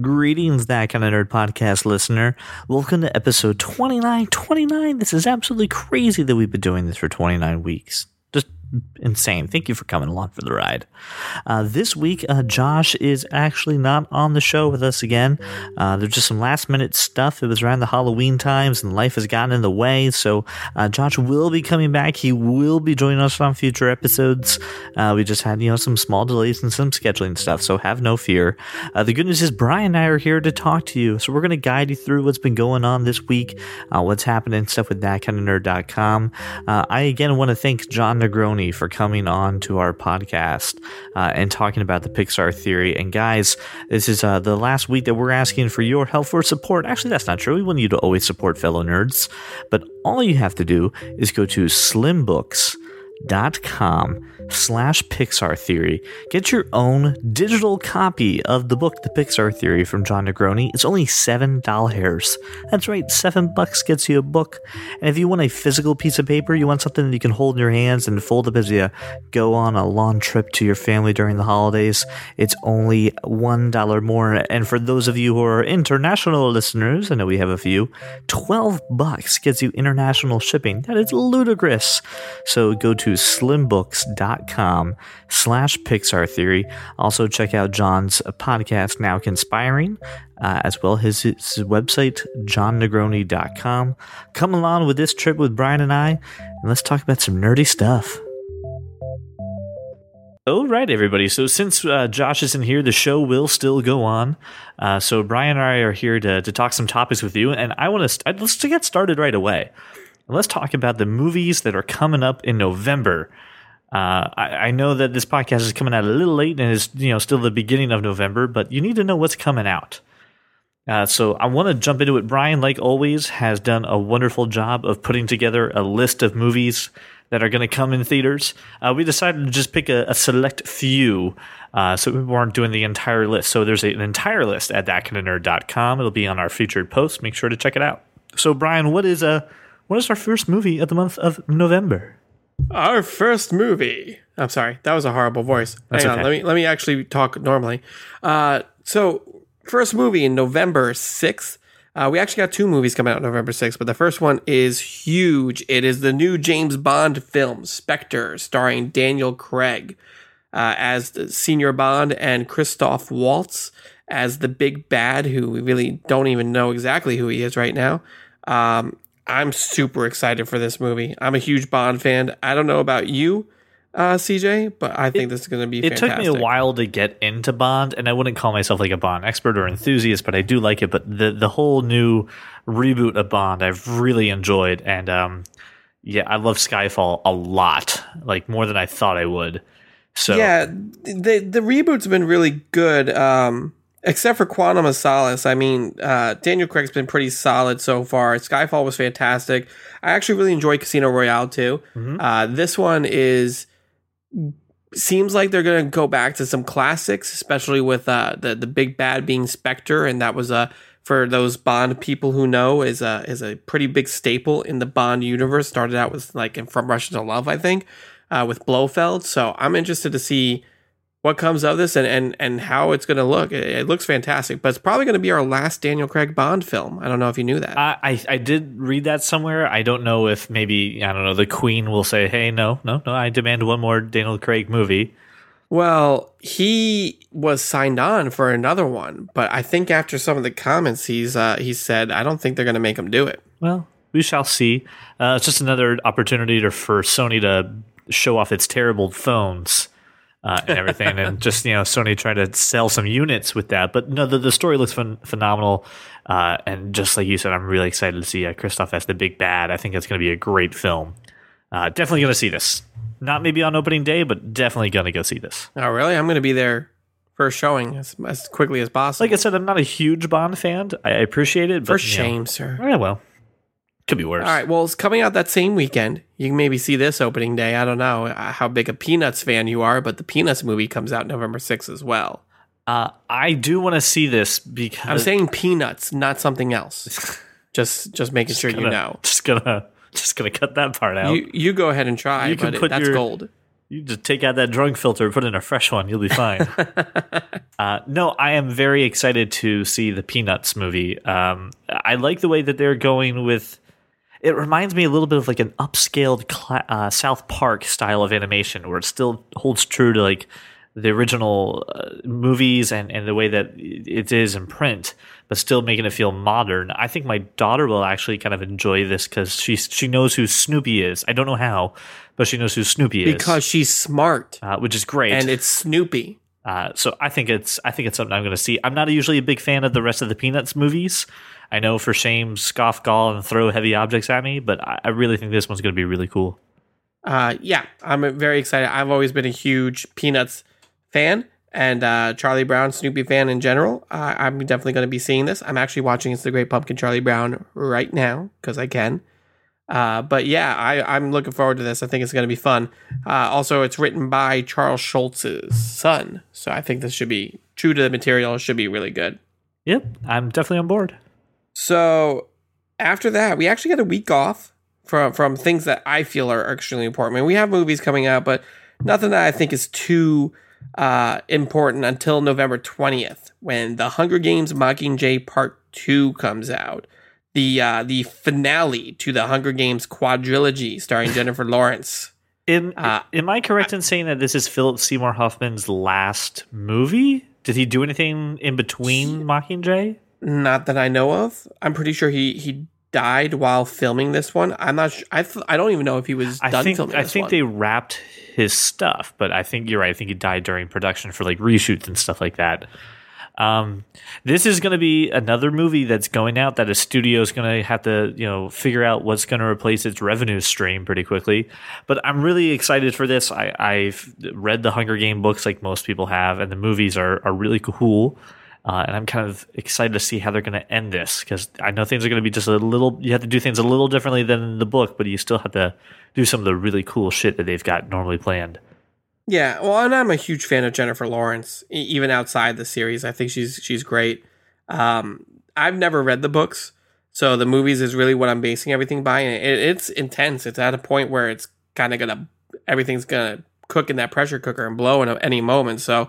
Greetings, that kind of nerd podcast listener. Welcome to episode 29. 29. This is absolutely crazy that we've been doing this for 29 weeks. Insane. Thank you for coming along for the ride. Uh, this week, uh, Josh is actually not on the show with us again. Uh, there's just some last minute stuff. It was around the Halloween times and life has gotten in the way. So, uh, Josh will be coming back. He will be joining us on future episodes. Uh, we just had, you know, some small delays and some scheduling stuff. So, have no fear. Uh, the good news is Brian and I are here to talk to you. So, we're going to guide you through what's been going on this week, what's happening, stuff with that kind of thatkindofnerd.com. I again want to thank Jon Negroni for coming on to our podcast uh, and talking about the Pixar theory. And guys, this is uh, the last week that we're asking for your help for support. Actually, that's not true. We want you to always support fellow nerds, but all you have to do is go to slimbooks.com slash Pixar Theory. Get your own digital copy of the book, The Pixar Theory from Jon Negroni. It's only seven dollars. That's right, seven bucks gets you a book. And if you want a physical piece of paper, you want something that you can hold in your hands and fold up as you go on a long trip to your family during the holidays, it's only one dollar more. And for those of you who are international listeners, I know we have a few, twelve bucks gets you international shipping. That is ludicrous. So go to slimbooks.com com slash Pixar Theory. Also, check out Jon's podcast, Now Conspiring, uh, as well as his, website, jonnegroni.com. Come along with this trip with Brian and I, and let's talk about some nerdy stuff. All right, everybody. So since uh, Josh isn't here, the show will still go on. Uh, so Brian and I are here to, to talk some topics with you, and I want to let's get started right away. Let's talk about the movies that are coming up in November. Uh, I, I, know that this podcast is coming out a little late and it's you know still the beginning of November, but you need to know what's coming out. Uh, so I want to jump into it. Brian, like always, has done a wonderful job of putting together a list of movies that are going to come in theaters. Uh, we decided to just pick a, a select few, uh, so we weren't doing the entire list. So there's a, an entire list at thatkindofnerd.com. It'll be on our featured post. Make sure to check it out. So Brian, what is a uh, what is our first movie of the month of November? Our first movie. I'm sorry, that was a horrible voice. That's Hang okay. on, let me let me actually talk normally. Uh, so first movie in November sixth. Uh, we actually got two movies coming out November 6th, but the first one is huge. It is the new James Bond film, Spectre, starring Daniel Craig uh, as the senior Bond and Christoph Waltz as the big bad, who we really don't even know exactly who he is right now. Um, I'm super excited for this movie. I'm a huge Bond fan. I don't know about you, uh, CJ, but I think it, this is going to be. It fantastic. took me a while to get into Bond, and I wouldn't call myself like a Bond expert or enthusiast, but I do like it. But the the whole new reboot of Bond, I've really enjoyed, and um, yeah, I love Skyfall a lot, like more than I thought I would. So yeah, the the reboot's been really good. Um, except for Quantum of Solace, I mean, uh, Daniel Craig's been pretty solid so far. Skyfall was fantastic. I actually really enjoyed Casino Royale too. Mm-hmm. Uh, this one is seems like they're going to go back to some classics, especially with uh, the the big bad being Spectre, and that was a for those Bond people who know is a is a pretty big staple in the Bond universe. Started out with like in From Russia to Love, I think, uh, with Blofeld. So I'm interested to see what comes of this and and, and how it's going to look. It, it, looks fantastic, but it's probably going to be our last Daniel Craig Bond film. I don't know if you knew that. I, I, I did read that somewhere. I don't know if maybe I don't know the Queen will say, "Hey, no, no, no, I demand one more Daniel Craig movie." Well, he was signed on for another one, but I think after some of the comments he's uh, he said, I don't think they're going to make him do it. Well, we shall see. Uh, it's just another opportunity to, for Sony to show off its terrible phones uh, and everything, and just you know Sony trying to sell some units with that. But no, the, the story looks phenomenal, uh, and just like you said, I'm really excited to see uh, Christoph as the big bad. I think it's going to be a great film. Uh, definitely going to see this. Not maybe on opening day, but definitely going to go see this. Oh, really? I'm going to be there first showing as, as quickly as possible. Like I said, I'm not a huge Bond fan. I appreciate it. But, For shame, know, sir. Yeah, well, could be worse. All right. Well, it's coming out that same weekend. You can maybe see this opening day. I don't know uh, how big a Peanuts fan you are, but the Peanuts movie comes out November 6th as well. Uh, I do want to see this because I'm saying Peanuts, not something else. just just making just sure gonna, you know. Just gonna just gonna cut that part out. You, you go ahead and try. You can put it, that's your, gold. You just take out that drunk filter, put in a fresh one, you'll be fine. uh, no, I am very excited to see the Peanuts movie. Um, I like the way that they're going with. It reminds me a little bit of like an upscaled cla uh, South Park style of animation, where it still holds true to like the original uh, movies and, and the way that it is in print, but still making it feel modern. I think my daughter will actually kind of enjoy this because she she knows who Snoopy is. I don't know how, but she knows who Snoopy is because she's smart, uh, which is great. and it's Snoopy. Uh, so I think it's I think it's something I'm going to see. I'm not usually a big fan of the rest of the Peanuts movies. I know for shame, scoff, gall, and throw heavy objects at me, but I, I really think this one's going to be really cool. Uh, yeah, I'm very excited. I've always been a huge Peanuts fan and uh, Charlie Brown, Snoopy fan in general. Uh, I'm definitely going to be seeing this. I'm actually watching It's the Great Pumpkin Charlie Brown right now because I can. Uh, but yeah, I, I'm looking forward to this. I think it's going to be fun. Uh, also, it's written by Charles Schulz's son, so I think this should be true to the material. It should be really good. Yep, I'm definitely on board. So after that, we actually got a week off from from things that I feel are extremely important. I mean, we have movies coming out, but nothing that I think is too uh, important until November 20th when The Hunger Games Mockingjay Part 2 comes out. The uh, the finale to the Hunger Games quadrilogy starring Jennifer Lawrence. Am, Uh, am I correct in saying that this is Philip Seymour Hoffman's last movie? Did he do anything in between Mockingjay? Not that I know of. I'm pretty sure he he died while filming this one. I'm not sure. I th- I don't even know if he was I done think filming I think one. they wrapped his stuff, but I think you're right. I think he died during production for like reshoots and stuff like that. Um, this is going to be another movie that's going out that a studio is going to have to you know figure out what's going to replace its revenue stream pretty quickly. But I'm really excited for this. I, I've read the Hunger Game books like most people have, and the movies are are really cool. Uh, and I'm kind of excited to see how they're going to end this because I know things are going to be just a little. You have to do things a little differently than in the book, but you still have to do some of the really cool shit that they've got normally planned. Yeah, well, and I'm a huge fan of Jennifer Lawrence, even outside the series. I think she's she's great. Um, I've never read the books, so the movies is really what I'm basing everything by, and it, it's intense. It's at a point where it's kind of gonna everything's gonna cook in that pressure cooker and blow in any moment. So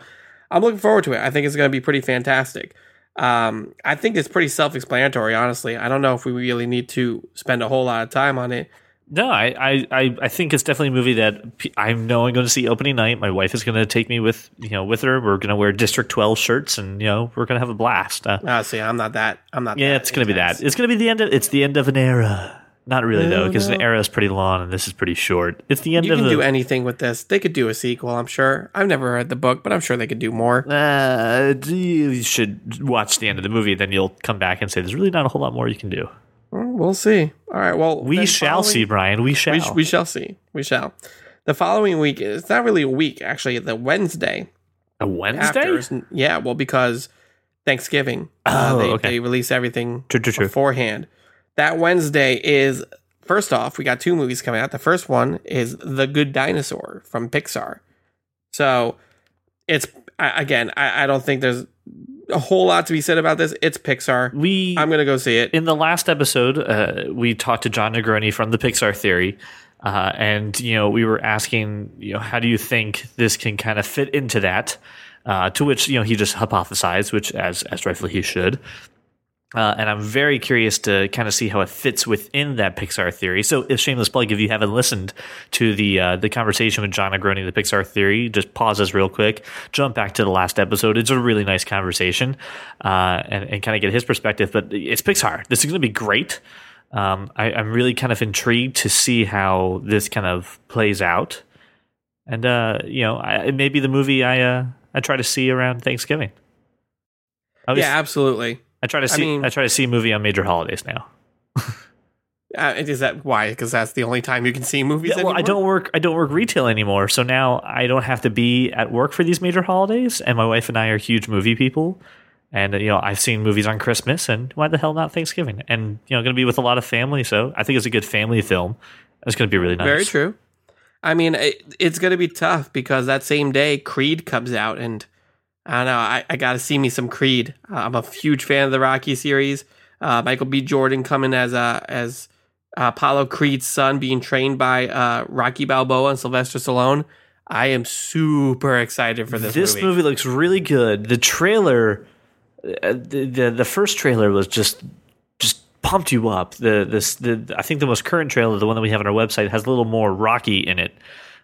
I'm looking forward to it. I think it's gonna be pretty fantastic. Um, I think it's pretty self-explanatory, honestly. I don't know if we really need to spend a whole lot of time on it. No, I, I, I, think it's definitely a movie that I know I'm going to see opening night. My wife is going to take me with you know with her. We're going to wear District 12 shirts, and you know we're going to have a blast. Uh, Uh, see, I'm not that. I'm not. yeah, it's going to be that. It's going to be the end of it's the end of an era. Not really though, because the era is pretty long and this is pretty short. It's the end. You of can the. do anything with this. They could do a sequel, I'm sure. I've never read the book, but I'm sure they could do more. uh, you should watch the end of the movie, then you'll come back and say there's really not a whole lot more you can do. Well, see. All right. Well, We shall see, Brian. We shall. We, sh- we shall see. We shall. The following week is not really a week, actually. The Wednesday a Wednesday? after, yeah. Well, because Thanksgiving, uh, Oh, they, okay. they release everything True, true, true. beforehand. That Wednesday is first off, we got two movies coming out. The first one is The Good Dinosaur from Pixar. So it's I, again, I, I don't think there's a whole lot to be said about this. It's Pixar. We I'm gonna go see it. in the last episode, uh, we talked to Jon Negroni from the Pixar Theory, uh, and you know we were asking, you know, how do you think this can kind of fit into that? Uh, to which you know he just hypothesized, which as as rightfully he should. Uh, and I'm very curious to kind of see how it fits within that Pixar theory. So, if shameless plug, if you haven't listened to the uh, the conversation with Jon Negroni, the Pixar theory, just pause real quick, jump back to the last episode. It's a really nice conversation, uh, and, and kind of get his perspective. But it's Pixar. This is going to be great. Um, I, I'm really kind of intrigued to see how this kind of plays out, and uh, you know, I, it may be the movie I uh, I try to see around Thanksgiving. Yeah, absolutely. I try to see. I, mean- try to see a movie on major holidays now. Uh, is that why? Because that's the only time you can see movies. Yeah, well, I don't work. I don't work retail anymore, so now I don't have to be at work for these major holidays. And my wife and I are huge movie people, and you know I've seen movies on Christmas, and why the hell not Thanksgiving? And you know, going to be with a lot of family, so I think it's a good family film. It's going to be really nice. Very true. I mean, it, it's going to be tough because that same day Creed comes out, and I don't know. I, I got to see me some Creed. Uh, I'm a huge fan of the Rocky series. Uh, Michael B. Jordan coming as uh, as Apollo Creed's son, being trained by uh, Rocky Balboa and Sylvester Stallone. I am super excited for this, this movie. movie. looks really good. The trailer, uh, the, the the first trailer was just just pumped you up. The this the I think the most current trailer, the one that we have on our website, has a little more Rocky in it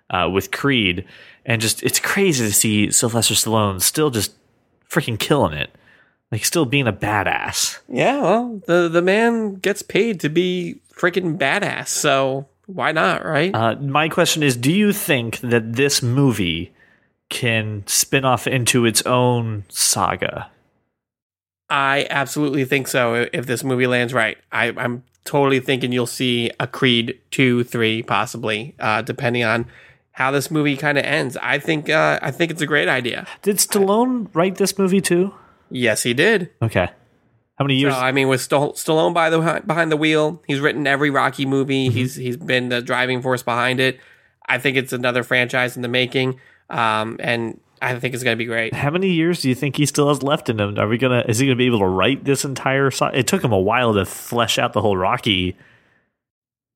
uh, with Creed, and just it's crazy to see Sylvester Stallone still just freaking killing it, like still being a badass. Yeah, well, the the man gets paid to be freaking badass, so why not, right? Uh, my question is: Do you think that this movie can spin off into its own saga? I absolutely think so. If this movie lands right, I, I'm totally thinking you'll see a Creed two, three, possibly, uh, depending on how this movie kind of ends. I think uh, I think it's a great idea. Did Stallone write this movie too? Yes, he did. Okay. How many years? So, I mean, with Stall- Stallone by the behind the wheel, he's written every Rocky movie. Mm-hmm. He's he's been the driving force behind it. I think it's another franchise in the making, um, and I think it's going to be great. how many years do you think he still has left in him? Are we gonna? Is he gonna be able to write this entire? So- it took him a while to flesh out the whole Rocky,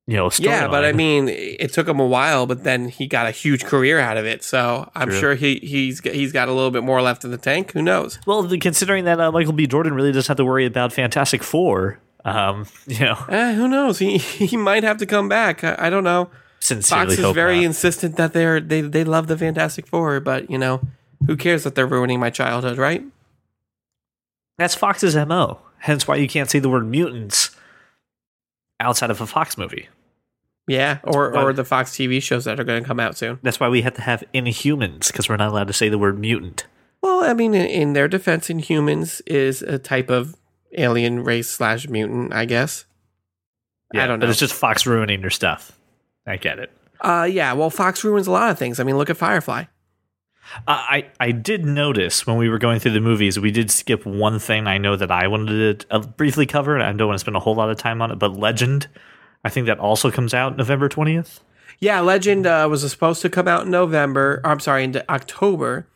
you know, Yeah, but I mean, it took him a while, but then he got a huge career out of it. So I'm True. sure he he's he's got a little bit more left in the tank. Who knows? well, the- considering that uh, Michael B. Jordan really doesn't have to worry about Fantastic Four, um, you know, Eh, who knows? He he might have to come back. I, I don't know. sincerely Fox is very not. insistent that they're they they love the Fantastic Four, but you know, who cares that they're ruining my childhood, right? That's Fox's mo. Hence why you can't say the word mutants outside of a Fox movie. Yeah, or or the Fox TV shows that are going to come out soon. That's why we have to have Inhumans because we're not allowed to say the word mutant. Well, I mean, in, in their defense, Inhumans is a type of alien race slash mutant, I guess. I don't know. But it's just Fox ruining your stuff. I get it. Uh, yeah. Well, Fox ruins a lot of things. I mean, look at Firefly. I I did notice when we were going through the movies, we did skip one thing. I know that I wanted to uh, briefly cover, and I don't want to spend a whole lot of time on it. But Legend, I think that also comes out November twentieth. Yeah, Legend uh, was supposed to come out in November. I'm sorry, in October.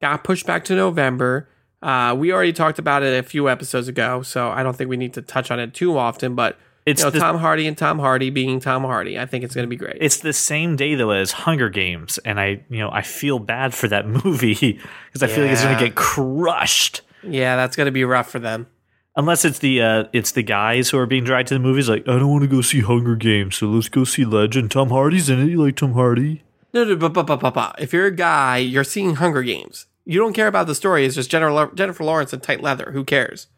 Got pushed back to November. Uh, we already talked about it a few episodes ago, so I don't think we need to touch on it too often. But It's you know, the, Tom Hardy and Tom Hardy being Tom Hardy, I think it's going to be great. it's the same day though as Hunger Games, and I you know I feel bad for that movie because I feel like it's going to get crushed. yeah, that's going to be rough for them. Unless it's the uh, it's the guys who are being dragged to the movies, like I don't want to go see Hunger Games, so let's go see Legend. Tom Hardy's in it. You like Tom Hardy? No, no, but, but, but, but, but if you're a guy, you're seeing Hunger Games. You don't care about the story. It's just Jennifer, Jennifer Lawrence in tight leather. Who cares?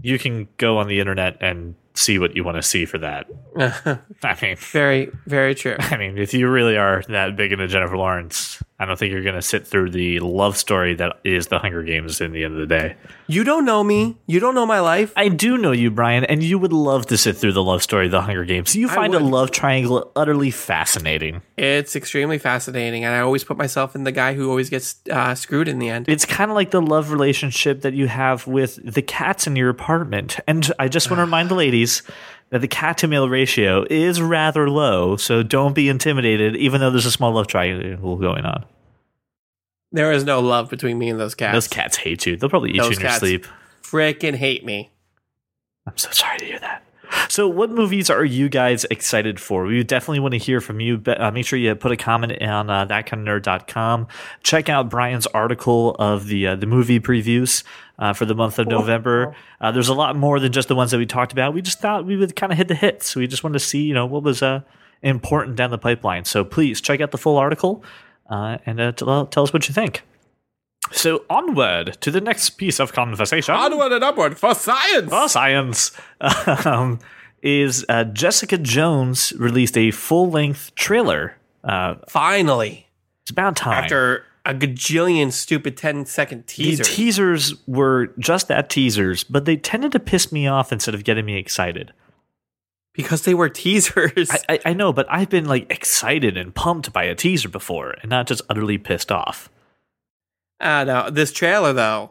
You can go on the internet and see what you want to see for that. I mean, very, very true. I mean, if you really are that big into Jennifer Lawrence, I don't think you're going to sit through the love story that is the Hunger Games in the end of the day. You don't know me. You don't know my life. I do know you, Brian, and you would love to sit through the love story of the Hunger Games. You find a love triangle utterly fascinating. It's extremely fascinating, and I always put myself in the guy who always gets uh, screwed in the end. It's kind of like the love relationship that you have with the cats in your apartment. And I just want to remind the ladies that the cat to male ratio is rather low, so don't be intimidated, even though there's a small love triangle going on. There is no love between me and those cats. Those cats hate you. They'll probably eat you Those in your sleep. Freaking hate me. I'm so sorry to hear that. So, what movies are you guys excited for? We definitely want to hear from you. But, uh, make sure you put a comment on uh, thatkindofnerd.com. Check out Brian's article of the uh, the movie previews uh, for the month of November. Uh, there's a lot more than just the ones that we talked about. We just thought we would kind of hit the hits. We just wanted to see, you know, what was uh, important down the pipeline. So, please check out the full article uh, and uh, tell, tell us what you think. So, onward to the next piece of conversation. Onward and upward for science. Oh, science. Um, is uh, Jessica Jones released a full length trailer? Uh, Finally, it's about time. after a gajillion stupid 10 second the teasers. teasers were just that teasers, but they tended to piss me off instead of getting me excited. because they were teasers. I, I, I know, but I've been like excited and pumped by a teaser before, and not just utterly pissed off. Ah, no, this trailer though.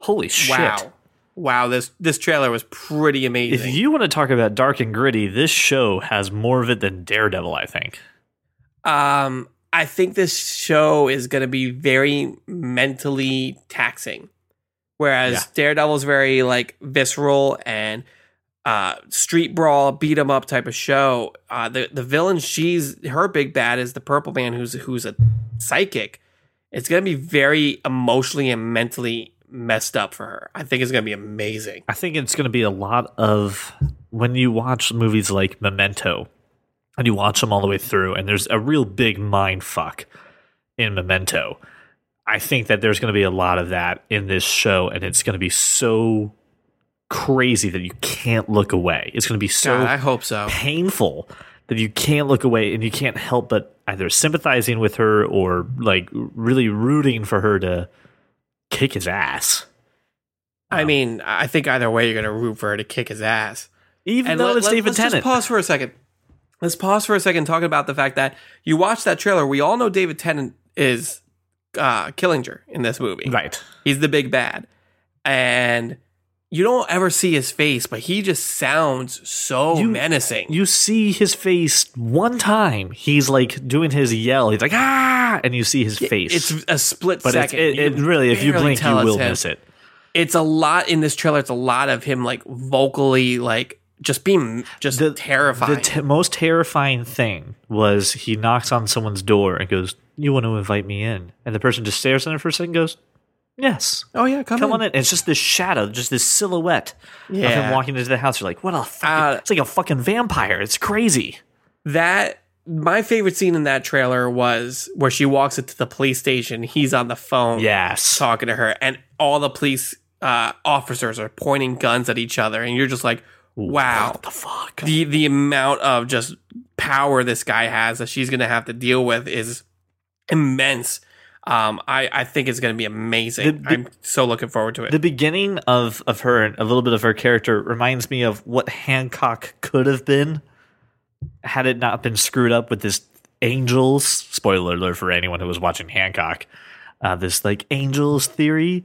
Holy shit! Wow. Wow, this this trailer was pretty amazing. If you want to talk about dark and gritty, this show has more of it than Daredevil. I think. um I think this show is going to be very mentally taxing. Whereas Yeah. Daredevil's very like visceral and uh, street brawl, beat 'em up type of show. Uh, the the villain, she's her big bad is the Purple Man, who's who's a psychic. It's gonna be very emotionally and mentally messed up for her. I think it's gonna be amazing. I think it's going to be a lot of when you watch movies like Memento and you watch them all the way through, and there's a real big mind fuck in Memento. I think that there's going to be a lot of that in this show, and it's going to be so crazy that you can't look away. It's going to be so God, I hope so. painful that you can't look away and you can't help but either sympathizing with her or like really rooting for her to kick his ass. I mean, I think either way, you're gonna root for her to kick his ass. Even And though let, it's David us just Tennant. pause for a second. Let's pause for a second talking about the fact that you watch that trailer. We all know David Tennant is uh, Killinger in this movie. Right. He's the big bad. And you don't ever see his face, but he just sounds so You- menacing. You see his face one time. He's like doing his yell. He's like, ah! And you see his face. it's a split but second. it, it really, if you blink, you will him. miss it. It's a lot in this trailer. It's a lot of him like vocally, like just being just terrifying. The t- most terrifying thing was he knocks on someone's door and goes, "You want to invite me in?" And the person just stares at him for a second, and goes, "Yes, oh yeah, come, come in. on in." And it's just this shadow, just this silhouette of him walking into the house. You're like, "What a fucking!" Uh, it's like a fucking vampire. It's crazy. that my favorite scene in that trailer was where she walks into the police station. He's on the phone, Yes, talking to her, and all the police uh, officers are pointing guns at each other, and you're just like, wow, What the fuck? the the amount of just power this guy has that she's gonna have to deal with is immense. Um, I I think it's gonna be amazing. The- the- I'm so looking forward to it. The beginning of of her, a little bit of her character, reminds me of what Hancock could have been had it not been screwed up with this angels. Spoiler alert for anyone who was watching Hancock. Uh, this like angels theory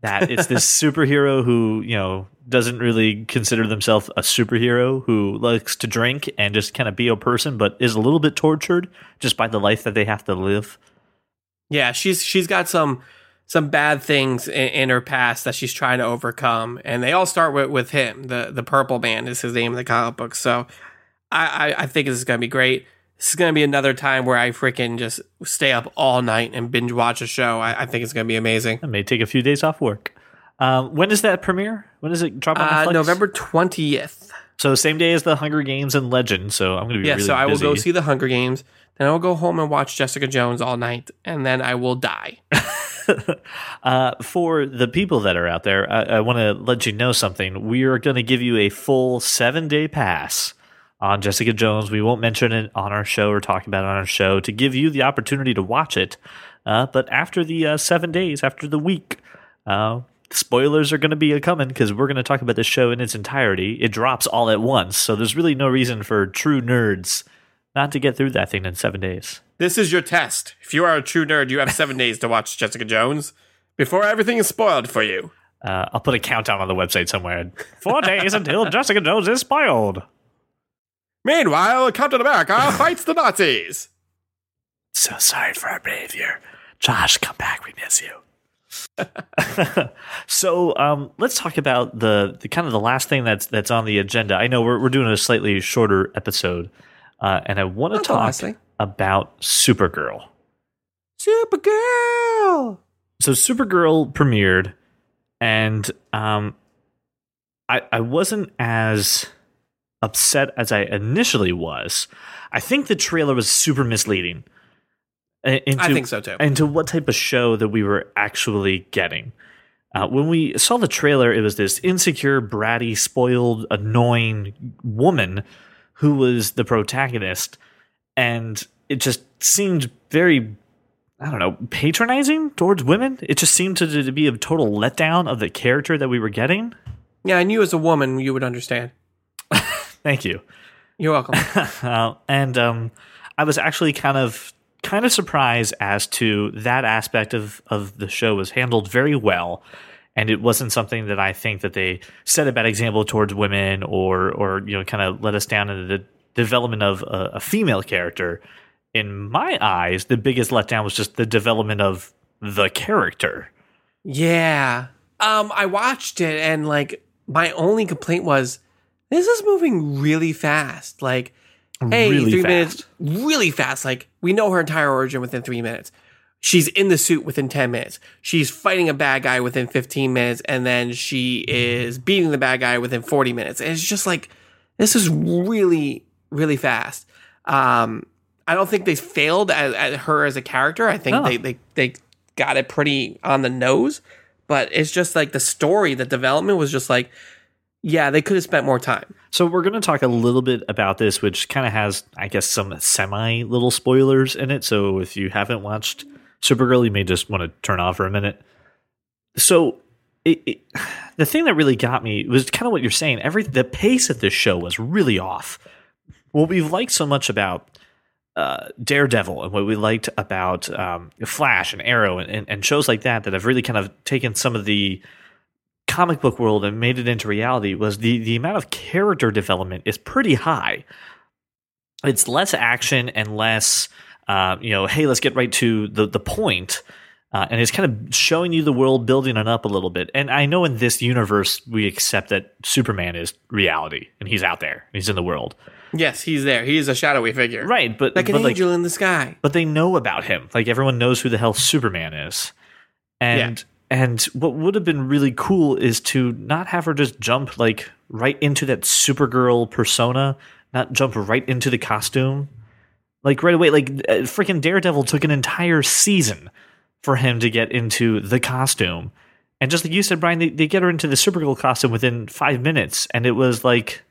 that it's this superhero who you know doesn't really consider themselves a superhero who likes to drink and just kind of be a person, but is a little bit tortured just by the life that they have to live. Yeah, she's she's got some some bad things in, in her past that she's trying to overcome, and they all start with, with him. the The Purple Man is his name in the comic book. So, I I, I think this is gonna be great. This is gonna be another time where I freaking just stay up all night and binge watch a show. I, I think it's gonna be amazing. I may take a few days off work. Um, when does that premiere? When does it drop on Uh, November twentieth. So same day as the Hunger Games and Legend. So I'm going to be Yeah, really so I will go see the Hunger Games. Then I will go home and watch Jessica Jones all night, and then I will die. uh, for the people that are out there, I, I want to let you know something. We are going to give you a full seven day pass on Jessica Jones. We won't mention it on our show or talk about it on our show to give you the opportunity to watch it. Uh, but after the uh, seven days, after the week, uh, spoilers are going to be a coming because we're going to talk about the show in its entirety. It drops all at once, so there's really no reason for true nerds not to get through that thing in seven days. This is your test. If you are a true nerd, you have seven days to watch Jessica Jones before everything is spoiled for you. Uh, I'll put a countdown on the website somewhere. Four days until Jessica Jones is spoiled. Meanwhile, Captain America fights the Nazis. So sorry for our behavior. Josh, come back. We miss you. so um, let's talk about the, the kind of the last thing that's that's on the agenda. I know we're we're doing a slightly shorter episode, uh, and I want to talk thing. about Supergirl. Supergirl. so Supergirl premiered, and um, I I wasn't as upset as I initially was. I think the trailer was super misleading. uh, Into, I think so too. Into what type of show that we were actually getting. Uh, when we saw the trailer, it was this insecure, bratty, spoiled, annoying woman who was the protagonist, and it just seemed very I don't know, patronizing towards women. It just seemed to, to be a total letdown of the character that we were getting. Yeah, I knew as a woman you would understand. Thank you. You're welcome. Uh, and um, I was actually kind of kind of surprised as to that aspect of of the show was handled very well. And it wasn't something that I think that they set a bad example towards women or or you know kind of let us down in the development of a, a female character. In my eyes, the biggest letdown was just the development of the character. yeah. Um, I watched it and like my only complaint was this is moving really fast. Like, hey, Really three fast. minutes, really fast. Like, we know her entire origin within three minutes. She's in the suit within 10 minutes. She's fighting a bad guy within 15 minutes. And then she is beating the bad guy within 40 minutes. And it's just like, this is really, really fast. Um, I don't think they failed at, at her as a character. I think they, they, they got it pretty on the nose. But it's just like the story, the development was just like, yeah, they could have spent more time. So we're going to talk a little bit about this, which kind of has, I guess, some semi little spoilers in it. So if you haven't watched Supergirl, you may just want to turn off for a minute. So it, it, the thing that really got me was kind of what you're saying. Every the pace of this show was really off. What we've liked so much about uh, Daredevil and what we liked about um, Flash and Arrow and, and, and shows like that that have really kind of taken some of the comic book world and made it into reality was the the amount of character development is pretty high. It's less action and less, uh, you know, hey, let's get right to the the point. Uh, and it's kind of showing you the world, building it up a little bit. And I know in this universe, we accept that Superman is reality and he's out there, he's in the world, Yes, he's there. He is a shadowy figure. right? But Like an but like, angel in the sky. but they know about him. Like everyone knows who the hell Superman is. And and what would have been really cool is to not have her just jump like right into that Supergirl persona, not jump right into the costume. Like right away, like uh, freaking Daredevil took an entire season for him to get into the costume. And just like you said, Brian, they, they get her into the Supergirl costume within five minutes, and it was like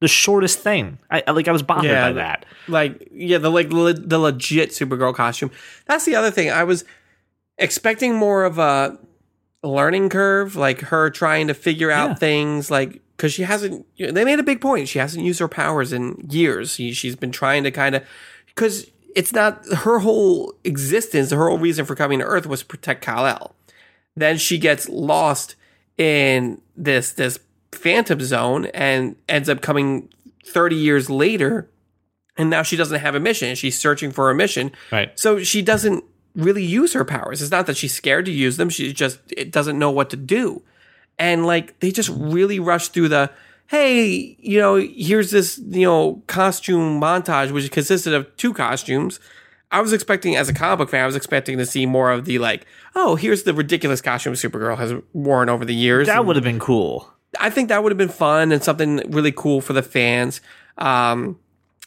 the shortest thing. I I- like I was bothered Yeah, by that. Like, yeah, the like le- the legit Supergirl costume. That's the other thing. I was expecting more of a learning curve, like her trying to figure out Yeah. things, like because she hasn't. They made a big point. She hasn't used her powers in years. She, she's been trying to kind of because it's not her whole existence. Her whole reason for coming to Earth was to protect Kal El. Then she gets lost in this this phantom zone and ends up coming 30 years later and now she doesn't have a mission she's searching for a mission Right. so she doesn't really use her powers it's not that she's scared to use them she just it doesn't know what to do and like they just really rush through the hey you know here's this you know costume montage which consisted of two costumes I was expecting, as a comic book fan, I was expecting to see more of the like, oh, here's the ridiculous costume Supergirl has worn over the years. That would have been cool. I think that would have been fun and something really cool for the fans um,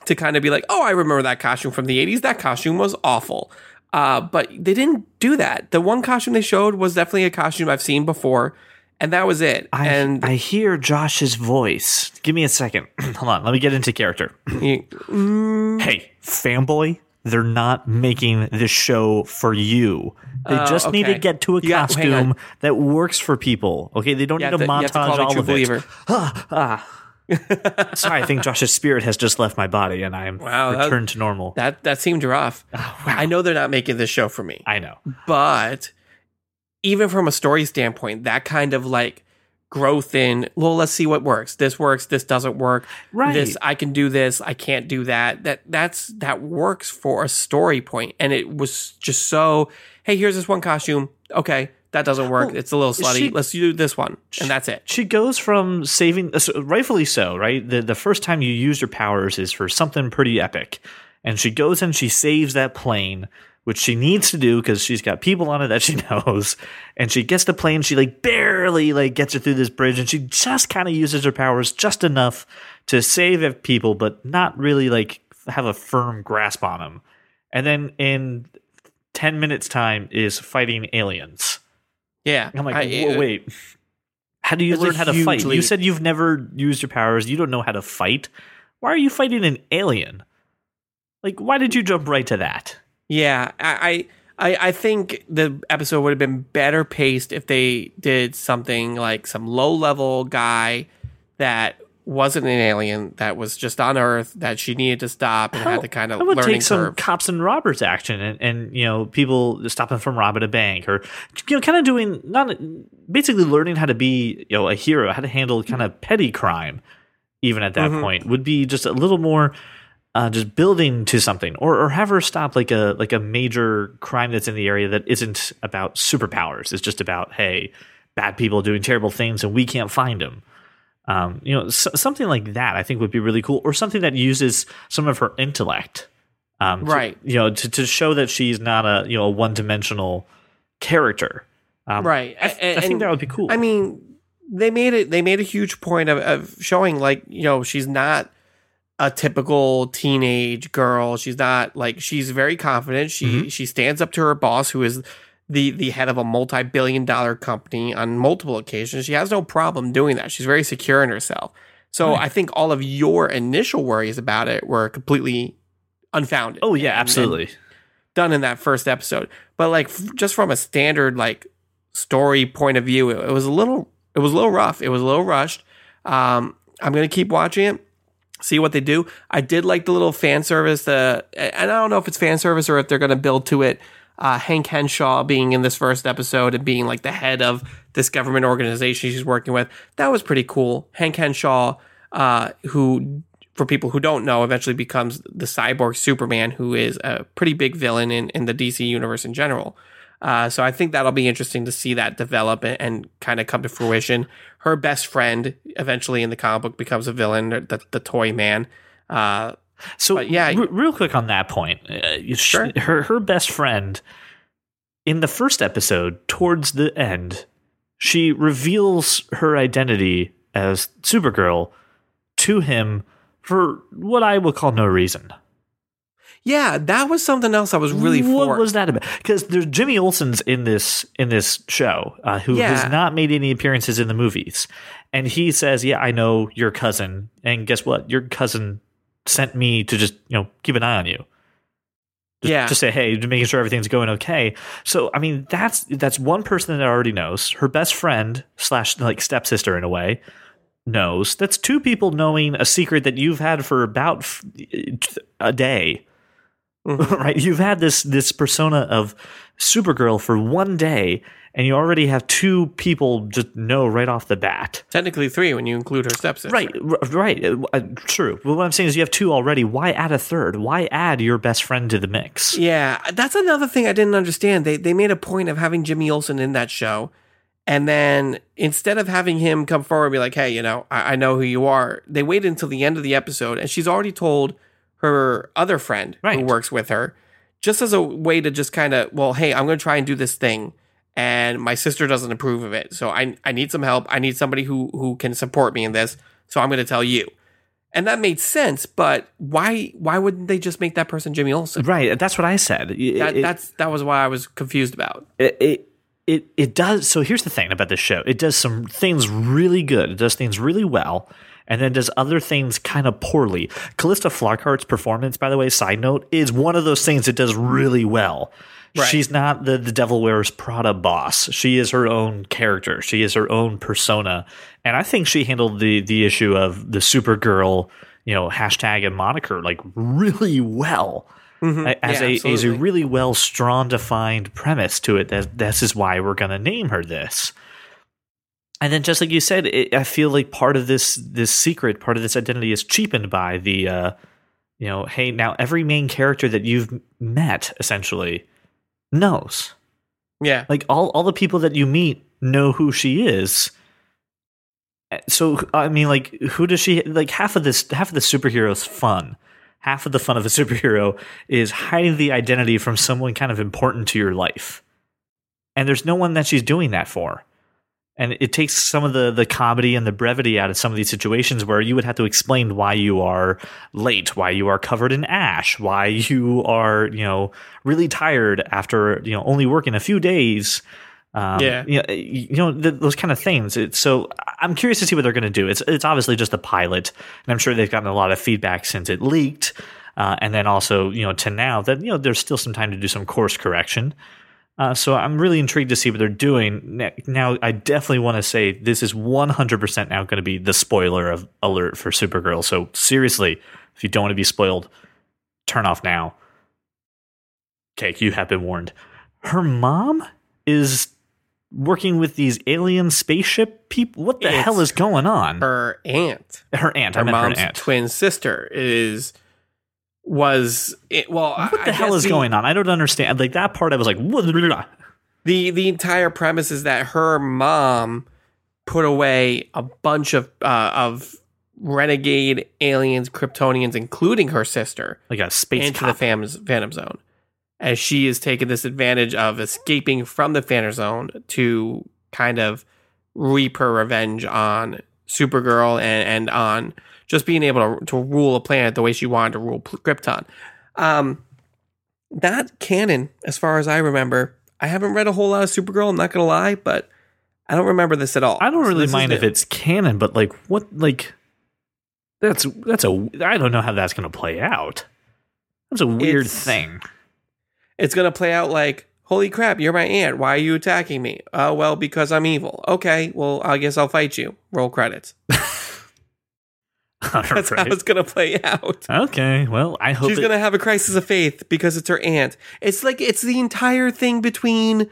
to kind of be like, oh, I remember that costume from the 80s. That costume was awful. Uh, but they didn't do that. The one costume they showed was definitely a costume I've seen before, and that was it. I, and I hear Josh's voice. Give me a second. Hold on. Let me get into character. you- mm. hey, fanboy, they're not making this show for you. They Oh, just need to get to a You got- costume that works for people. Okay, they don't you need to, to montage all of believer. it. Ah, ah. Sorry, I think Josh's spirit has just left my body and I am Wow, that- returned to normal. That that seemed rough. Oh, I know they're not making this show for me. I know. but even from a story standpoint, that kind of like growth in, well, let's see what works. This works. This doesn't work. Right. This I can do this. I can't do that. That that's that works for a story point. And it was just so. Hey, here's this one costume. Okay, that doesn't work. Well, it's a little slutty. she- let's do this one, and that's it. She goes from saving, uh, rightfully so, right? The the first time you use her powers is for something pretty epic, and she goes and she saves that plane, which she needs to do because she's got people on it that she knows, and she gets the plane. She like barely like gets it through this bridge, and she just kind of uses her powers just enough to save people, but not really like have a firm grasp on them. And then in ten minutes time is fighting aliens. Yeah, I'm like, I- "Whoa, wait. How do you learn how to fight? You said you've never used your powers. You don't know how to fight. Why are you fighting an alien? Like, why did you jump right to that? Yeah, I, I, I think the episode would have been better paced if they did something like some low level guy that wasn't an alien that was just on Earth that she needed to stop and had to kind of I would take some curve. cops and robbers action, and, and you know, people stopping from robbing a bank, or you know, kind of doing not basically learning how to be you know a hero, how to handle kind of petty crime, even at that Mhm. point would be just a little more. Uh, just building to something, or or have her stop like a like a major crime that's in the area that isn't about superpowers. It's just about hey, bad people doing terrible things and we can't find them. Um, you know, s- something like that I think would be really cool, or something that uses some of her intellect, um, to- Right. you know, to, to show that she's not a you know a one dimensional character. Um, Right. I, th- I think that would be cool. I mean, they made it. They made a huge point of, of showing like you know she's not a typical teenage girl. She's not like she's very confident. She Mm-hmm. she stands up to her boss, who is the the head of a multi billion dollar company on multiple occasions. She has no problem doing that. She's very secure in herself. So Right. I think all of your initial worries about it were completely unfounded. oh yeah, and- and absolutely. done in that first episode. But like f- just from a standard like story point of view, it, it was a little it was a little rough. It was a little rushed. Um, I'm gonna keep watching it, see what they do. I did like the little fan service. Uh, and I don't know if it's fan service or if they're gonna build to it. Uh, Hank Henshaw being in this first episode and being like the head of this government organization she's working with. That was pretty cool. Hank Henshaw, uh, who for people who don't know, eventually becomes the cyborg Superman, who is a pretty big villain in, in the DC universe in general. Uh, so I think that'll be interesting to see that develop and, and kind of come to fruition. Her best friend eventually in the comic book becomes a villain, the, the Toy Man. Uh, So yeah, re- real quick on that point, uh, Sure. her her best friend in the first episode, towards the end, she reveals her identity as Supergirl to him for what I will call no reason. Yeah, that was something else I was really what for. was that about? Because there's Jimmy Olsen's in this in this show, uh, who Yeah. has not made any appearances in the movies, and he says, "Yeah, I know your cousin, and guess what? Your cousin sent me to just you know keep an eye on you." Just, Yeah. to say, hey, making sure everything's going okay. So, I mean, that's that's one person that already knows. Her best friend slash like stepsister in a way knows. That's two people knowing a secret that you've had for about a day right? You've had this this persona of Supergirl for one day, and you already have two people just know right off the bat. Technically three when you include her stepsister. Right, r- right, uh, uh, true. But what I'm saying is, you have two already. Why add a third? Why add your best friend to the mix? Yeah, that's another thing I didn't understand. They they made a point of having Jimmy Olsen in that show, and then instead of having him come forward and be like, "Hey, you know, I, I know who you are," they waited until the end of the episode, and she's already told her other friend Right. who works with her, just as a way to just kind of, well, hey, I'm going to try and do this thing, and my sister doesn't approve of it, so I I need some help. I need somebody who who can support me in this, so I'm going to tell you. And that made sense, but why why wouldn't they just make that person Jimmy Olsen? Right, that's what I said. It- That, it- that's that was why I was confused about. it, it it it does so here's the thing about this show it does some things really good it does things really well and then does other things kind of poorly. Calista Flockhart's performance by the way side note is one of those things it does really well. Right. she's not the, the devil wears prada boss. She is her own character. She is her own persona. And i think she handled the the issue of the supergirl you know hashtag and moniker like really well. Mm-hmm. A- as Yeah, a as a really well strong defined premise to it that this is why we're going to name her this and then just like you said it, i feel like part of this this secret part of this identity is cheapened by the uh you know hey now every main character that you've met essentially knows. Yeah, like all all the people that you meet know who she is. So i mean like who does she like half of this half of the superhero's fun. Half of the fun of a superhero is hiding the identity from someone kind of important to your life. And there's no one that she's doing that for and it takes some of the the comedy and the brevity out of some of these situations where you would have to explain why you are late why you are covered in ash why you are you know really tired after you know only working a few days um, Yeah. you know, you know th- those kind of things. It's, so I'm curious to see what they're going to do. It's it's obviously just a pilot, and I'm sure they've gotten a lot of feedback since it leaked, uh, and then also you know to now that you know there's still some time to do some course correction. Uh, so I'm really intrigued to see what they're doing now. I definitely want to say this is 100% now going to be the spoiler of alert for Supergirl. So seriously, if you don't want to be spoiled, turn off now. Cake, you have been warned. Her mom is working with these alien spaceship people. What the It's hell is going on? Her, aunt. her aunt, aunt. I her mom's her aunt. twin sister, is was it, well. What the hell is going on? I don't understand. Like that part, I was like, what? The the entire premise is that her mom put away a bunch of uh, of renegade aliens, Kryptonians, including her sister, Like a space into cop. the Phantom, Phantom Zone, as she is taking this advantage of escaping from the Phantom Zone to kind of reap her revenge on Supergirl and, and on just being able to, to rule a planet the way she wanted to rule Krypton. Um, not canon, as far as I remember. I haven't read a whole lot of Supergirl. I'm not gonna lie, but I don't remember this at all. I don't really is mind if it's canon, but like what like that's that's a I don't know how that's going to play out. That's a weird It's- thing. it's gonna play out like, "Holy crap, you're my aunt. Why are you attacking me?" Oh well, because I'm evil. Okay, well, I guess I'll fight you. Roll credits. That's how it's gonna play out. Okay, well, I hope She's it- gonna have a crisis of faith because it's her aunt. It's like it's the entire thing between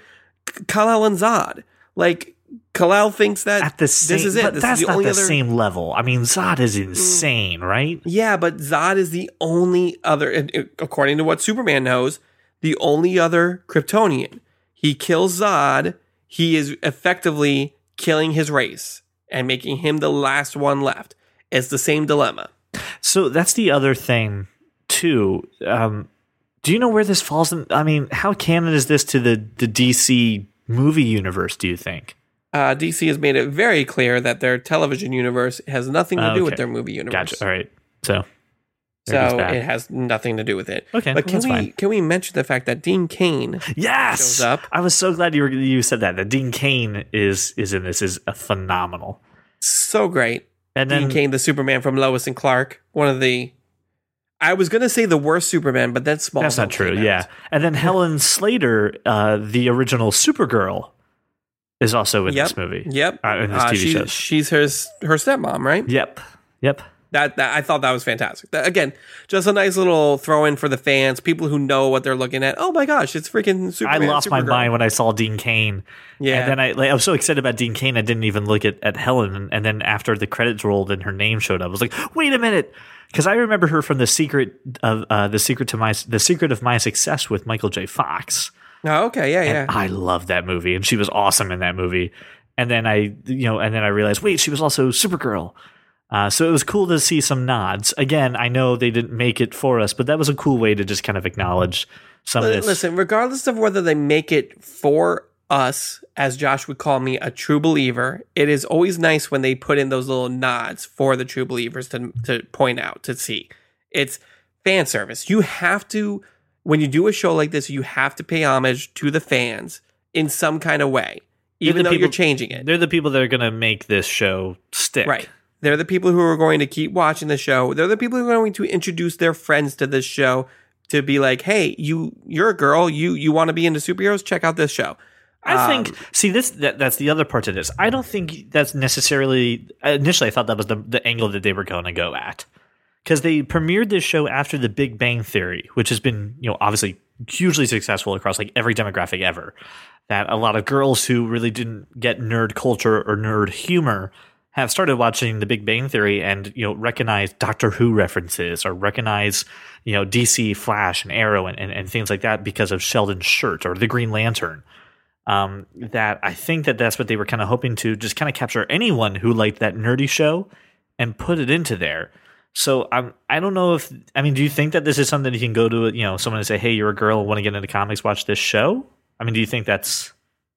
Kal-El and Zod. Like Kal-El thinks that at the same, this is it. but This that's is the not the other. Mm. same level. I mean, Zod is insane, right? Yeah, but Zod is the only other, according to what Superman knows, the only other Kryptonian. He kills Zod. He is effectively killing his race and making him the last one left. It's the same dilemma. So that's the other thing too. Um, do you know where this falls in? I mean, how canon is this to the the DC movie universe? Do you think? Uh, DC has made it very clear that their television universe has nothing to do with their movie universe. Gotcha. All right. So So it has nothing to do with it. Okay, but can that's we fine. can we mention the fact that Dean Cain yes, shows up. I was so glad you were you said that. That Dean Cain is is in this is a phenomenal. so great? And then Dean Cain, the Superman from Lois and Clark, one of the. I was gonna say the worst Superman, but that's small. that's not true. Yeah, and then Helen Slater, uh, the original Supergirl, is also in Yep. this movie. Yep. Uh, in this Uh, TV she- show. She's her her stepmom, right? Yep. Yep. That, that I thought that was fantastic. That- again, just a nice little throw in for the fans, people who know what they're looking at. Oh my gosh, it's freaking super. I lost my mind when I saw Dean Cain. Yeah. And then I, like, I was so excited about Dean Cain, I didn't even look at, at Helen. And, and then after the credits rolled and her name showed up, I was like, wait a minute. Because I remember her from the secret of uh, the secret to my the secret of my success with Michael J. Fox. Oh, okay, yeah, yeah. I love that movie, and she was awesome in that movie. And then I, you know, and then I realized, wait, she was also Supergirl. Uh, so it was cool to see some nods. Again, I know they didn't make it for us, but that was a cool way to just kind of acknowledge some of Li- this. Listen, regardless of whether they make it for us, as Josh would call me, a true believer, it is always nice when they put in those little nods for the true believers to, to point out, to see. It's fan service. You have to, when you do a show like this, you have to pay homage to the fans in some kind of way, even the though you're people- changing it. They're the people that are going to make this show stick. Right. They're the people who are going to keep watching the show. They're the people who are going to introduce their friends to this show to be like, "Hey, you you're a girl, you you want to be into superheroes? Check out this show." I think. Um, see, this that, that's the other part to this. I don't think that's necessarily. Initially, I thought that was the the angle that they were going to go at because they premiered this show after The Big Bang Theory, which has been you know obviously hugely successful across like every demographic ever. That a lot of girls who really didn't get nerd culture or nerd humor have started watching The Big Bang Theory and you know recognize Doctor Who references or recognize you know DC Flash and Arrow and, and, and things like that because of Sheldon's shirt or the Green Lantern um, that I think that that's what they were kind of hoping to just kind of capture anyone who liked that nerdy show and put it into there. So I'm I don't know if I mean do you think that this is something you can go to you know someone and say hey you're a girl want to get into comics watch this show I mean do you think that's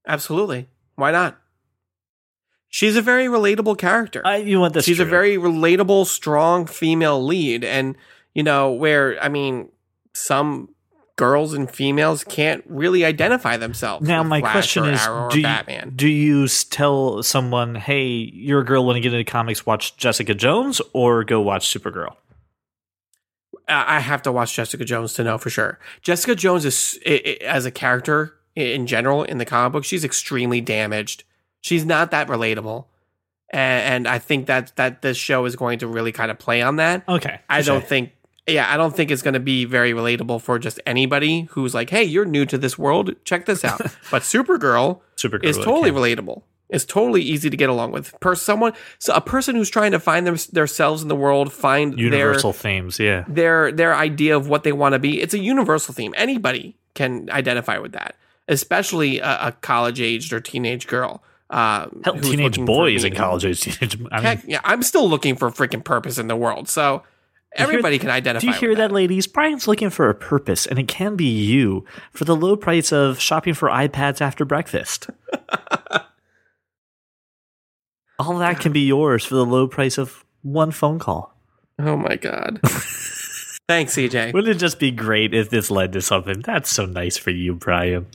absolutely. Why not? She's a very relatable character. I you want this She's a very relatable, strong female lead, and you know where I mean, some girls and females can't really identify themselves. now my Flash question is do you, do you tell someone hey you're a girl want to get into comics watch Jessica Jones or go watch Supergirl I have to watch Jessica Jones to know for sure. Jessica Jones is as a character in general in the comic book, she's extremely damaged. She's not that relatable, and, and I think that that this show is going to really kind of play on that. okay I don't think. Yeah, I don't think it's going to be very relatable for just anybody who's like, "Hey, you're new to this world. Check this out." but Supergirl Supergirl is totally relatable. It's totally easy to get along with. Per someone, so a person who's trying to find them, themselves in the world, find universal themes yeah their their their idea of what they want to be. It's a universal theme. Anybody can identify with that, especially a, a college aged or teenage girl. Uh, Hell, teenage boys in college age teenage. I mean, Heck, yeah, I'm still looking for freaking purpose in the world. So hear- everybody can identify. do you hear with that, ladies? Brian's looking for a purpose, and it can be you for the low price of shopping for iPads after breakfast. All that can be yours for the low price of one phone call. Oh my god. Thanks, CJ. Wouldn't it just be great if this led to something? That's so nice for you, Brian.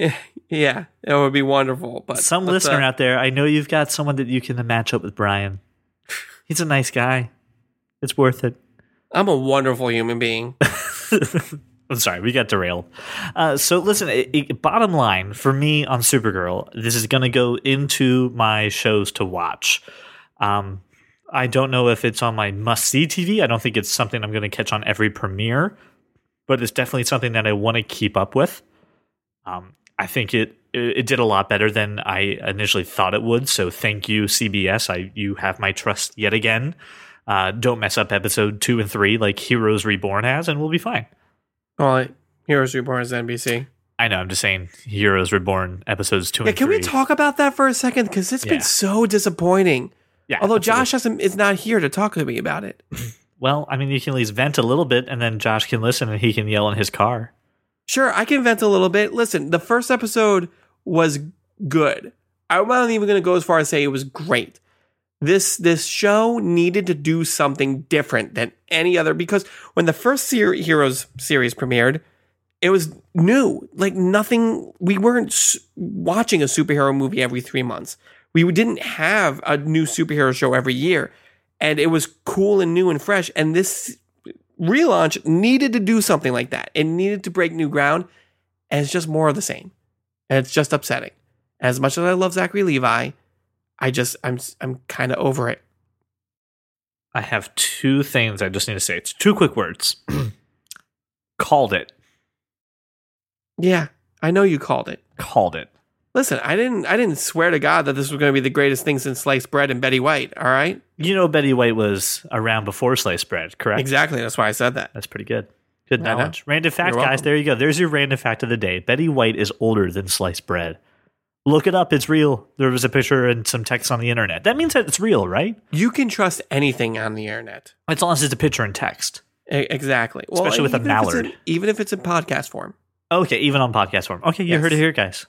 Yeah, it would be wonderful. But Some listener uh, out there, I know you've got someone that you can match up with Brian. He's a nice guy. It's worth it. I'm a wonderful human being. I'm sorry, we got derailed. Uh, so, listen, it, it- bottom line for me on Supergirl, this is going to go into my shows to watch. Um, I don't know if it's on my must see TV. I don't think it's something I'm going to catch on every premiere, but it's definitely something that I want to keep up with. Um, I think it, it did a lot better than I initially thought it would. So, thank you, CBS. I you have my trust yet again. Uh, don't mess up episode two and three like Heroes Reborn has, and we'll be fine. Well, Heroes Reborn is NBC. I know. I'm just saying, Heroes Reborn episodes two Yeah, can three. we talk about that for a second? Because it's Yeah. been so disappointing. Yeah, Although absolutely. Josh hasn't is not here to talk to me about it. Well, I mean, you can at least vent a little bit, and then Josh can listen, and he can yell in his car. Sure, I can vent a little bit. Listen, the first episode was good. I'm not even going to go as far as say it was great. This this show needed to do something different than any other because when the first ser- Heroes series premiered, it was new. Like nothing. We weren't watching a superhero movie every three months. We didn't have a new superhero show every year, and it was cool and new and fresh. And this relaunch needed to do something like that. It needed to break new ground, and it's just more of the same. And it's just upsetting. As much as I love Zachary Levi, I just I'm I'm kind of over it. I have two things I just need to say. It's two quick words. Called it. Yeah, I know you called it. Called it. Listen, I didn't I didn't swear to God that this was going to be the greatest thing since sliced bread and Betty White. All right, You know, Betty White was around before sliced bread, correct? exactly. That's why I said that. That's pretty good. Good knowledge. Random fact, You're guys. welcome. There you go. There's your random fact of the day. Betty White is older than sliced bread. Look it up. It's real. There was a picture and some text on the internet. That means that it's real, right? You can trust anything on the internet. As long as it's a picture and text. E- exactly. Especially with a even if in- mallard. even if it's in podcast form. Okay, even on podcast form. Okay, you Yes. heard it here, guys.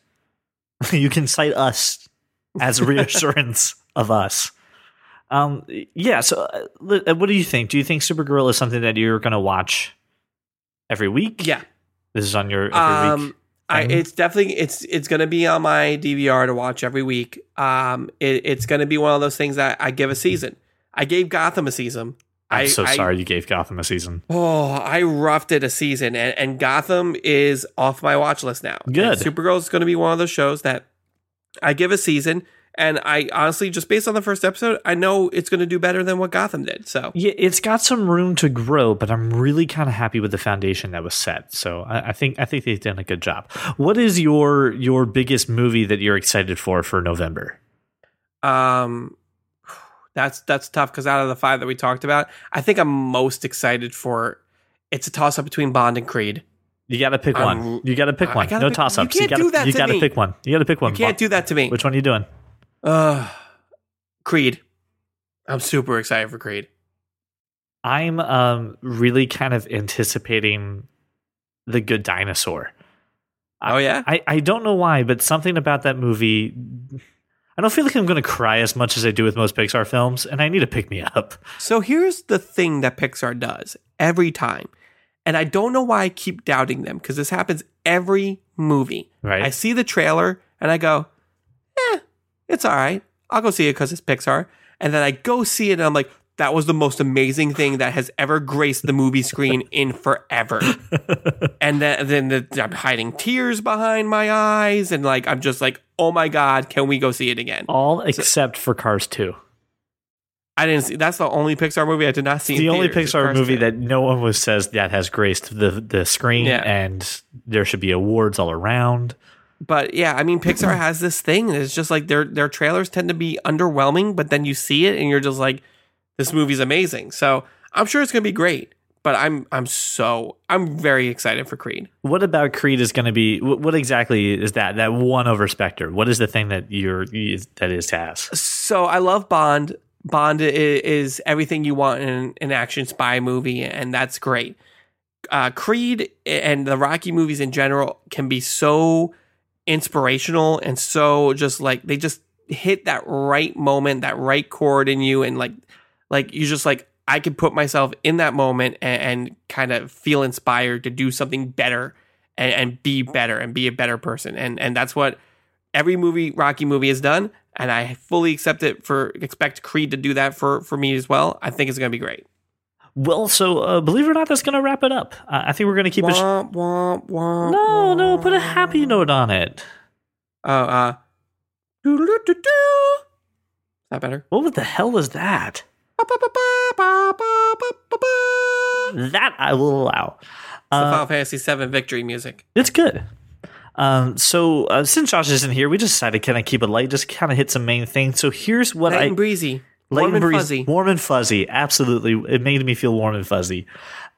you can cite us as reassurance of us. Um, yeah. So, uh, uh, what do you think? Do you think Supergirl is something that you're going to watch every week? Yeah. This is on your every Um, week. I, it's definitely it's it's going to be on my DVR to watch every week. Um, it, it's going to be one of those things that I give a season. I gave Gotham a season. I'm I, so I- sorry you gave Gotham a season. Oh, I roughed it a season, and, and Gotham is off my watch list now. Good. Supergirl is going to be one of those shows that I give a season, and I honestly, just based on the first episode, I know it's going to do better than what Gotham did. So Yeah, it's got some room to grow, but I'm really kind of happy with the foundation that was set. So I, I think I think they've done a good job. What is your your biggest movie that you're excited for for November? Um, that's that's tough because out of the five that we talked about, I think I'm most excited for. It's a toss up between Bond and Creed. You got to pick I'm- one. You got to pick one. No pick- toss ups. you can't gotta, do that You got to pick one. You got to pick one. You can't do that to me. Which one are you doing? Uh, Creed. I'm super excited for Creed. I'm um really kind of anticipating the Good Dinosaur. Oh yeah, I, I don't know why, but something about that movie. I don't feel like I'm going to cry as much as I do with most Pixar films, and I need to pick me up. So here's the thing that Pixar does every time. And I don't know why I keep doubting them because this happens every movie. Right. I see the trailer and I go, eh, it's all right. I'll go see it because it's Pixar. And then I go see it and I'm like, that was the most amazing thing that has ever graced the movie screen in forever. and then, then the, I'm hiding tears behind my eyes. And like, I'm just like, oh my God, can we go see it again? All except for Cars 2. I didn't see, that's the only Pixar movie I did not see. The only theaters, Pixar movie 2. that no one was says that has graced the the screen, Yeah. and there should be awards all around. but yeah, I mean, Pixar has this thing. It's just like their their trailers tend to be underwhelming, but then you see it and you're just like, this movie's amazing. So I'm sure it's gonna be great. but I'm I'm so I'm very excited for Creed. What about Creed is going to be? wh- What exactly is that? That one over Spectre. What is the thing that you're is- that is Taz? So I love Bond. Bond is, everything you want in an action spy movie, and that's great. Uh, Creed and the Rocky movies in general can be so inspirational and so just like they just hit that right moment, that right chord in you, and like like you just like I could put myself in that moment and, and kind of feel inspired to do something better and, and be better and be a better person, and and that's what every movie Rocky movie has done, and I fully accept it for expect Creed to do that for for me as well. I think it's going to be great. Well, so uh, believe it or not, that's going to wrap it up. Uh, I think we're going to keep it. Sh- no, no, put a happy note on it. Oh, uh, doo-doo-doo-doo-doo. Is that better? What the hell was that? That I will allow. The Uh, Final Fantasy VII victory music. It's good. Um, so uh, since Josh isn't here, we just decided to kind of keep it light, just kind of hit some main things. So here's what Light I and breezy. Light Warm and breeze- fuzzy. warm and fuzzy. Absolutely, it made me feel warm and fuzzy.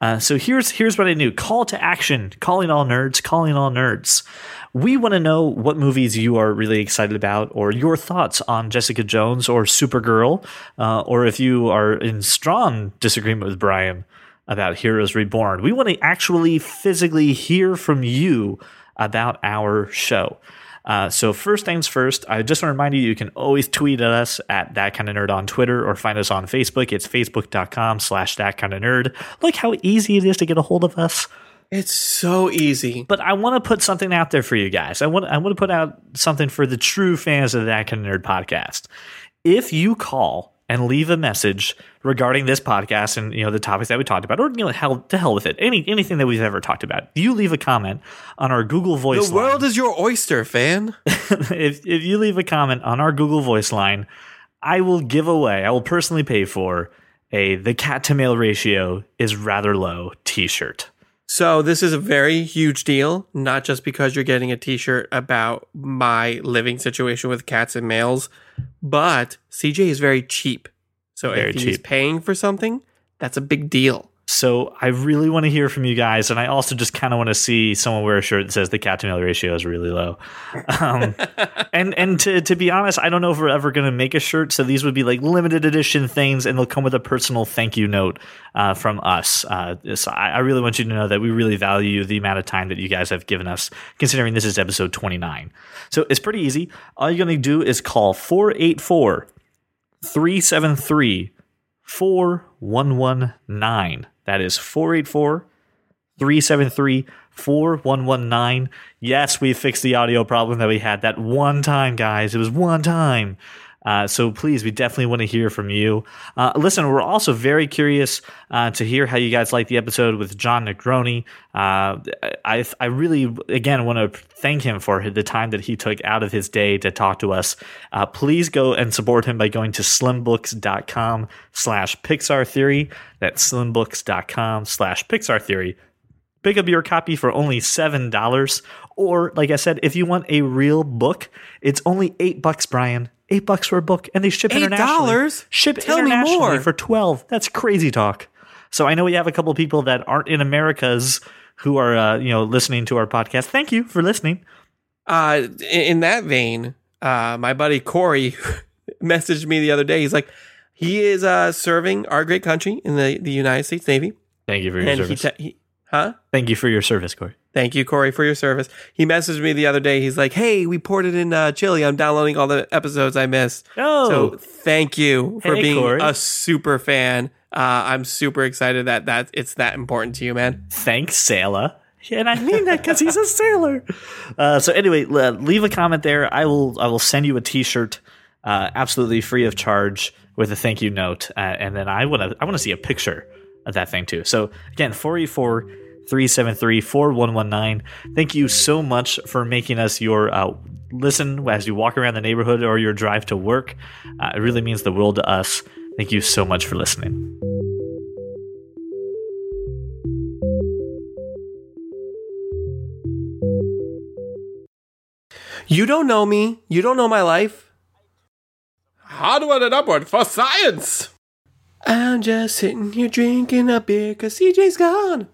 Uh, so here's here's what I knew: call to action, calling all nerds, calling all nerds. We want to know what movies you are really excited about, or your thoughts on Jessica Jones or Supergirl, uh, or if you are in strong disagreement with Brian about Heroes Reborn. We want to actually physically hear from you about our show. Uh, so first things first, I just want to remind you, you can always tweet at us at that kind of nerd on Twitter or find us on Facebook. It's facebook.com slash that kind of nerd. Look how easy it is to get a hold of us. It's so easy. But I want to put something out there for you guys. I want I want to put out something for the true fans of that kind of nerd podcast. If you call and leave a message regarding this podcast and you know the topics that we talked about, or you know hell to hell with it, any anything that we've ever talked about, you leave a comment on our Google Voice. The line world is your oyster, fan. if if you leave a comment on our Google Voice line, I will give away. I will personally pay for a the cat to mail ratio is rather low T-shirt. So this is a very huge deal, not just because you're getting a t-shirt about my living situation with cats and males, but CJ is very cheap. So Very if he's cheap. paying for something, that's a big deal. So I really want to hear from you guys, and I also just kind of want to see someone wear a shirt that says the cat to male ratio is really low. Um, and and to to be honest, I don't know if we're ever going to make a shirt. So these would be like limited edition things, and they'll come with a personal thank you note uh, from us. Uh, so I, I really want you to know that we really value the amount of time that you guys have given us, considering this is episode twenty nine. So it's pretty easy. All you're going to do is call 484 373 4119. That is 484 373 4119. Yes, we fixed the audio problem that we had that one time, guys. It was one time. Uh, so please, we definitely want to hear from you. Uh, listen, we're also very curious uh, to hear how you guys like the episode with Jon Negroni. Uh, I, I really, again, want to thank him for the time that he took out of his day to talk to us. Uh, please go and support him by going to slimbooks.com slash Pixar Theory. That's slimbooks.com slash Pixar Theory pick up your copy for only seven dollars or like i said if you want a real book it's only eight bucks brian eight bucks for a book and they ship $8? internationally ship Tell me internationally more. for 12 that's crazy talk so i know we have a couple of people that aren't in americas who are uh, you know listening to our podcast thank you for listening Uh, in, in that vein, uh, my buddy Corey messaged me the other day. He's like, he is uh, serving our great country in the, the United States Navy, thank you for your and he, service te- he, huh? thank you for your service corey Thank you, Corey, for your service. He messaged me the other day. He's like, "Hey, we ported in uh, Chile. I'm downloading all the episodes I missed. oh So thank you for Hey, being Corey. a super fan. Uh, I'm super excited that that it's that important to you, man. thanks, sailor. And I mean that because he's a sailor. Uh, so anyway, leave a comment there. I will I will send you a T-shirt, uh, absolutely free of charge, with a thank you note, uh, and then I want to I want to see a picture of that thing too. So again, four eight four. 373 4119. Thank you so much for making us your uh, listen as you walk around the neighborhood or your drive to work. Uh, it really means the world to us. Thank you so much for listening. You don't know me. You don't know my life. Onward and upward for science. I'm just sitting here drinking a beer because CJ's gone.